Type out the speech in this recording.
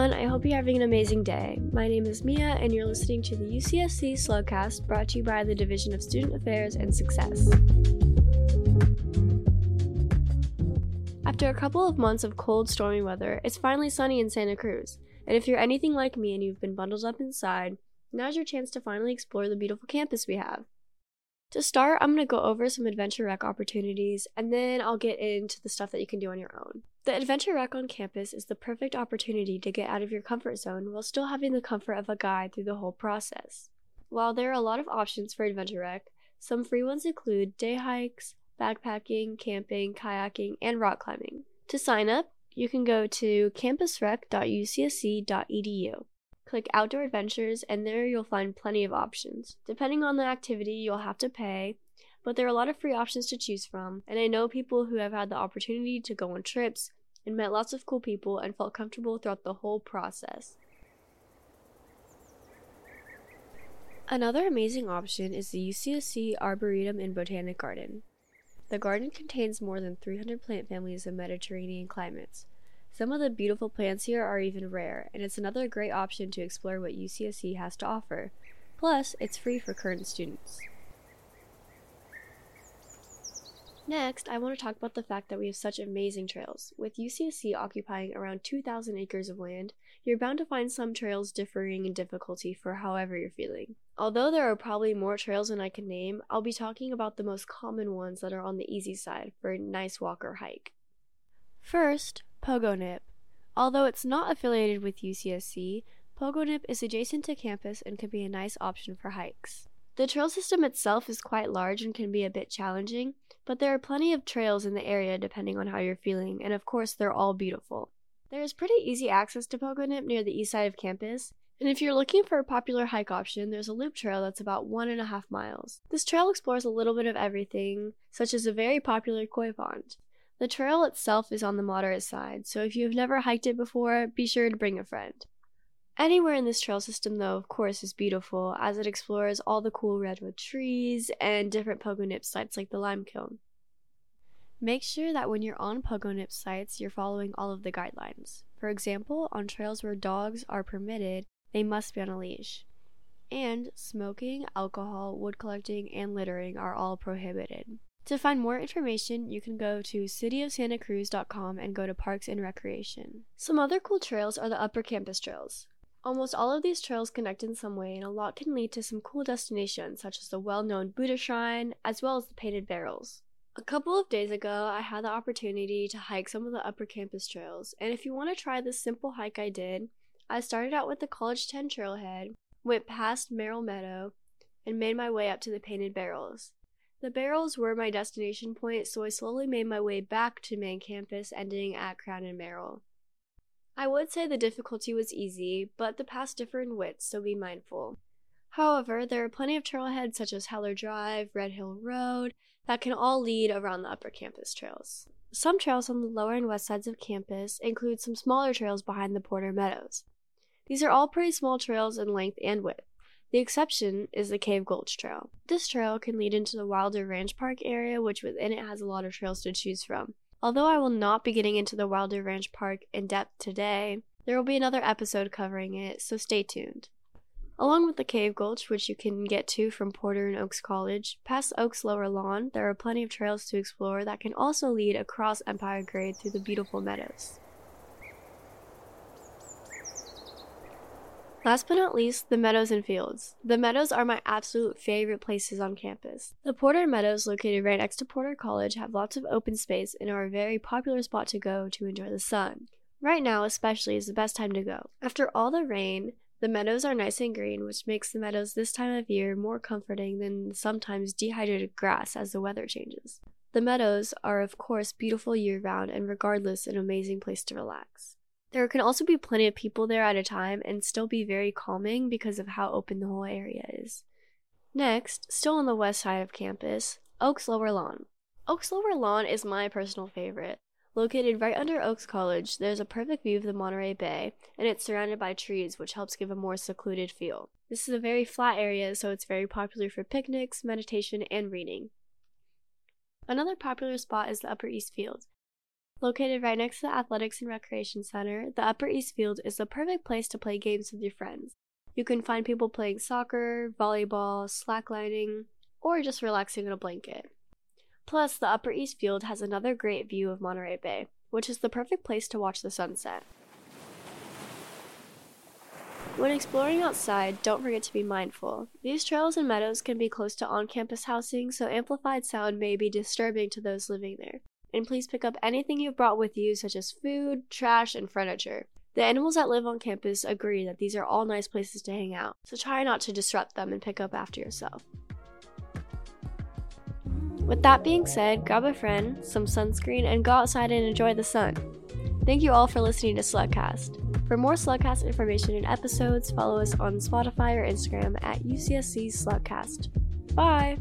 everyone. I hope you're having an amazing day. My name is Mia, and you're listening to the UCSC Slugcast brought to you by the Division of Student Affairs and Success. After a couple of months of cold, stormy weather, it's finally sunny in Santa Cruz. And if you're anything like me and you've been bundled up inside, now's your chance to finally explore the beautiful campus we have. To start, I'm going to go over some Adventure Rec opportunities, and then I'll get into the stuff that you can do on your own. The Adventure Rec on campus is the perfect opportunity to get out of your comfort zone while still having the comfort of a guide through the whole process. While there are a lot of options for Adventure Rec, some free ones include day hikes, backpacking, camping, kayaking, and rock climbing. To sign up, you can go to campusrec.ucsc.edu. Click Outdoor Adventures, and there you'll find plenty of options. Depending on the activity, you'll have to pay, but there are a lot of free options to choose from, and I know people who have had the opportunity to go on trips and met lots of cool people and felt comfortable throughout the whole process. Another amazing option is the UCSC Arboretum and Botanic Garden. The garden contains more than 300 plant families of Mediterranean climates. Some of the beautiful plants here are even rare, and it's another great option to explore what UCSC has to offer. Plus, it's free for current students. Next, I want to talk about the fact that we have such amazing trails. With UCSC occupying around 2,000 acres of land, you're bound to find some trails differing in difficulty for however you're feeling. Although there are probably more trails than I can name, I'll be talking about the most common ones that are on the easy side for a nice walk or hike. First, Pogonip. Although it's not affiliated with UCSC, Pogonip is adjacent to campus and can be a nice option for hikes. The trail system itself is quite large and can be a bit challenging, but there are plenty of trails in the area depending on how you're feeling, and of course, they're all beautiful. There is pretty easy access to Pogonip near the east side of campus, and if you're looking for a popular hike option, there's a loop trail that's about one and a half miles. This trail explores a little bit of everything, such as a very popular koi pond. The trail itself is on the moderate side, so if you have never hiked it before, be sure to bring a friend. Anywhere in this trail system, though, of course, is beautiful as it explores all the cool redwood trees and different Pogonip sites like the lime kiln. Make sure that when you're on Pogonip sites, you're following all of the guidelines. For example, on trails where dogs are permitted, they must be on a leash. And smoking, alcohol, wood collecting, and littering are all prohibited. To find more information, you can go to cityofsantacruz.com and go to Parks and Recreation. Some other cool trails are the Upper Campus Trails. Almost all of these trails connect in some way, and a lot can lead to some cool destinations, such as the well known Buddha Shrine, as well as the Painted Barrels. A couple of days ago, I had the opportunity to hike some of the upper campus trails, and if you want to try this simple hike I did, I started out with the College 10 trailhead, went past Merrill Meadow, and made my way up to the Painted Barrels. The barrels were my destination point, so I slowly made my way back to main campus, ending at Crown and Merrill. I would say the difficulty was easy, but the paths differ in width, so be mindful. However, there are plenty of trailheads such as Heller Drive, Red Hill Road, that can all lead around the upper campus trails. Some trails on the lower and west sides of campus include some smaller trails behind the Porter Meadows. These are all pretty small trails in length and width. The exception is the Cave Gulch Trail. This trail can lead into the Wilder Ranch Park area, which within it has a lot of trails to choose from. Although I will not be getting into the Wilder Ranch Park in depth today, there will be another episode covering it, so stay tuned. Along with the Cave Gulch, which you can get to from Porter and Oakes College, past Oakes Lower Lawn, there are plenty of trails to explore that can also lead across Empire Grade through the beautiful meadows. Last but not least, the meadows and fields. The meadows are my absolute favorite places on campus. The Porter Meadows, located right next to Porter College, have lots of open space and are a very popular spot to go to enjoy the sun. Right now, especially, is the best time to go. After all the rain, the meadows are nice and green, which makes the meadows this time of year more comforting than sometimes dehydrated grass as the weather changes. The meadows are, of course, beautiful year round and, regardless, an amazing place to relax. There can also be plenty of people there at a time and still be very calming because of how open the whole area is. Next, still on the west side of campus, Oakes Lower Lawn. Oakes Lower Lawn is my personal favorite. Located right under Oakes College, there's a perfect view of the Monterey Bay, and it's surrounded by trees, which helps give a more secluded feel. This is a very flat area, so it's very popular for picnics, meditation, and reading. Another popular spot is the Upper East Field. Located right next to the Athletics and Recreation Center, the Upper East Field is the perfect place to play games with your friends. You can find people playing soccer, volleyball, slacklining, or just relaxing in a blanket. Plus, the Upper East Field has another great view of Monterey Bay, which is the perfect place to watch the sunset. When exploring outside, don't forget to be mindful. These trails and meadows can be close to on campus housing, so amplified sound may be disturbing to those living there. And please pick up anything you've brought with you, such as food, trash, and furniture. The animals that live on campus agree that these are all nice places to hang out, so try not to disrupt them and pick up after yourself. With that being said, grab a friend, some sunscreen, and go outside and enjoy the sun. Thank you all for listening to Slugcast. For more Slugcast information and episodes, follow us on Spotify or Instagram at UCSC Slugcast. Bye!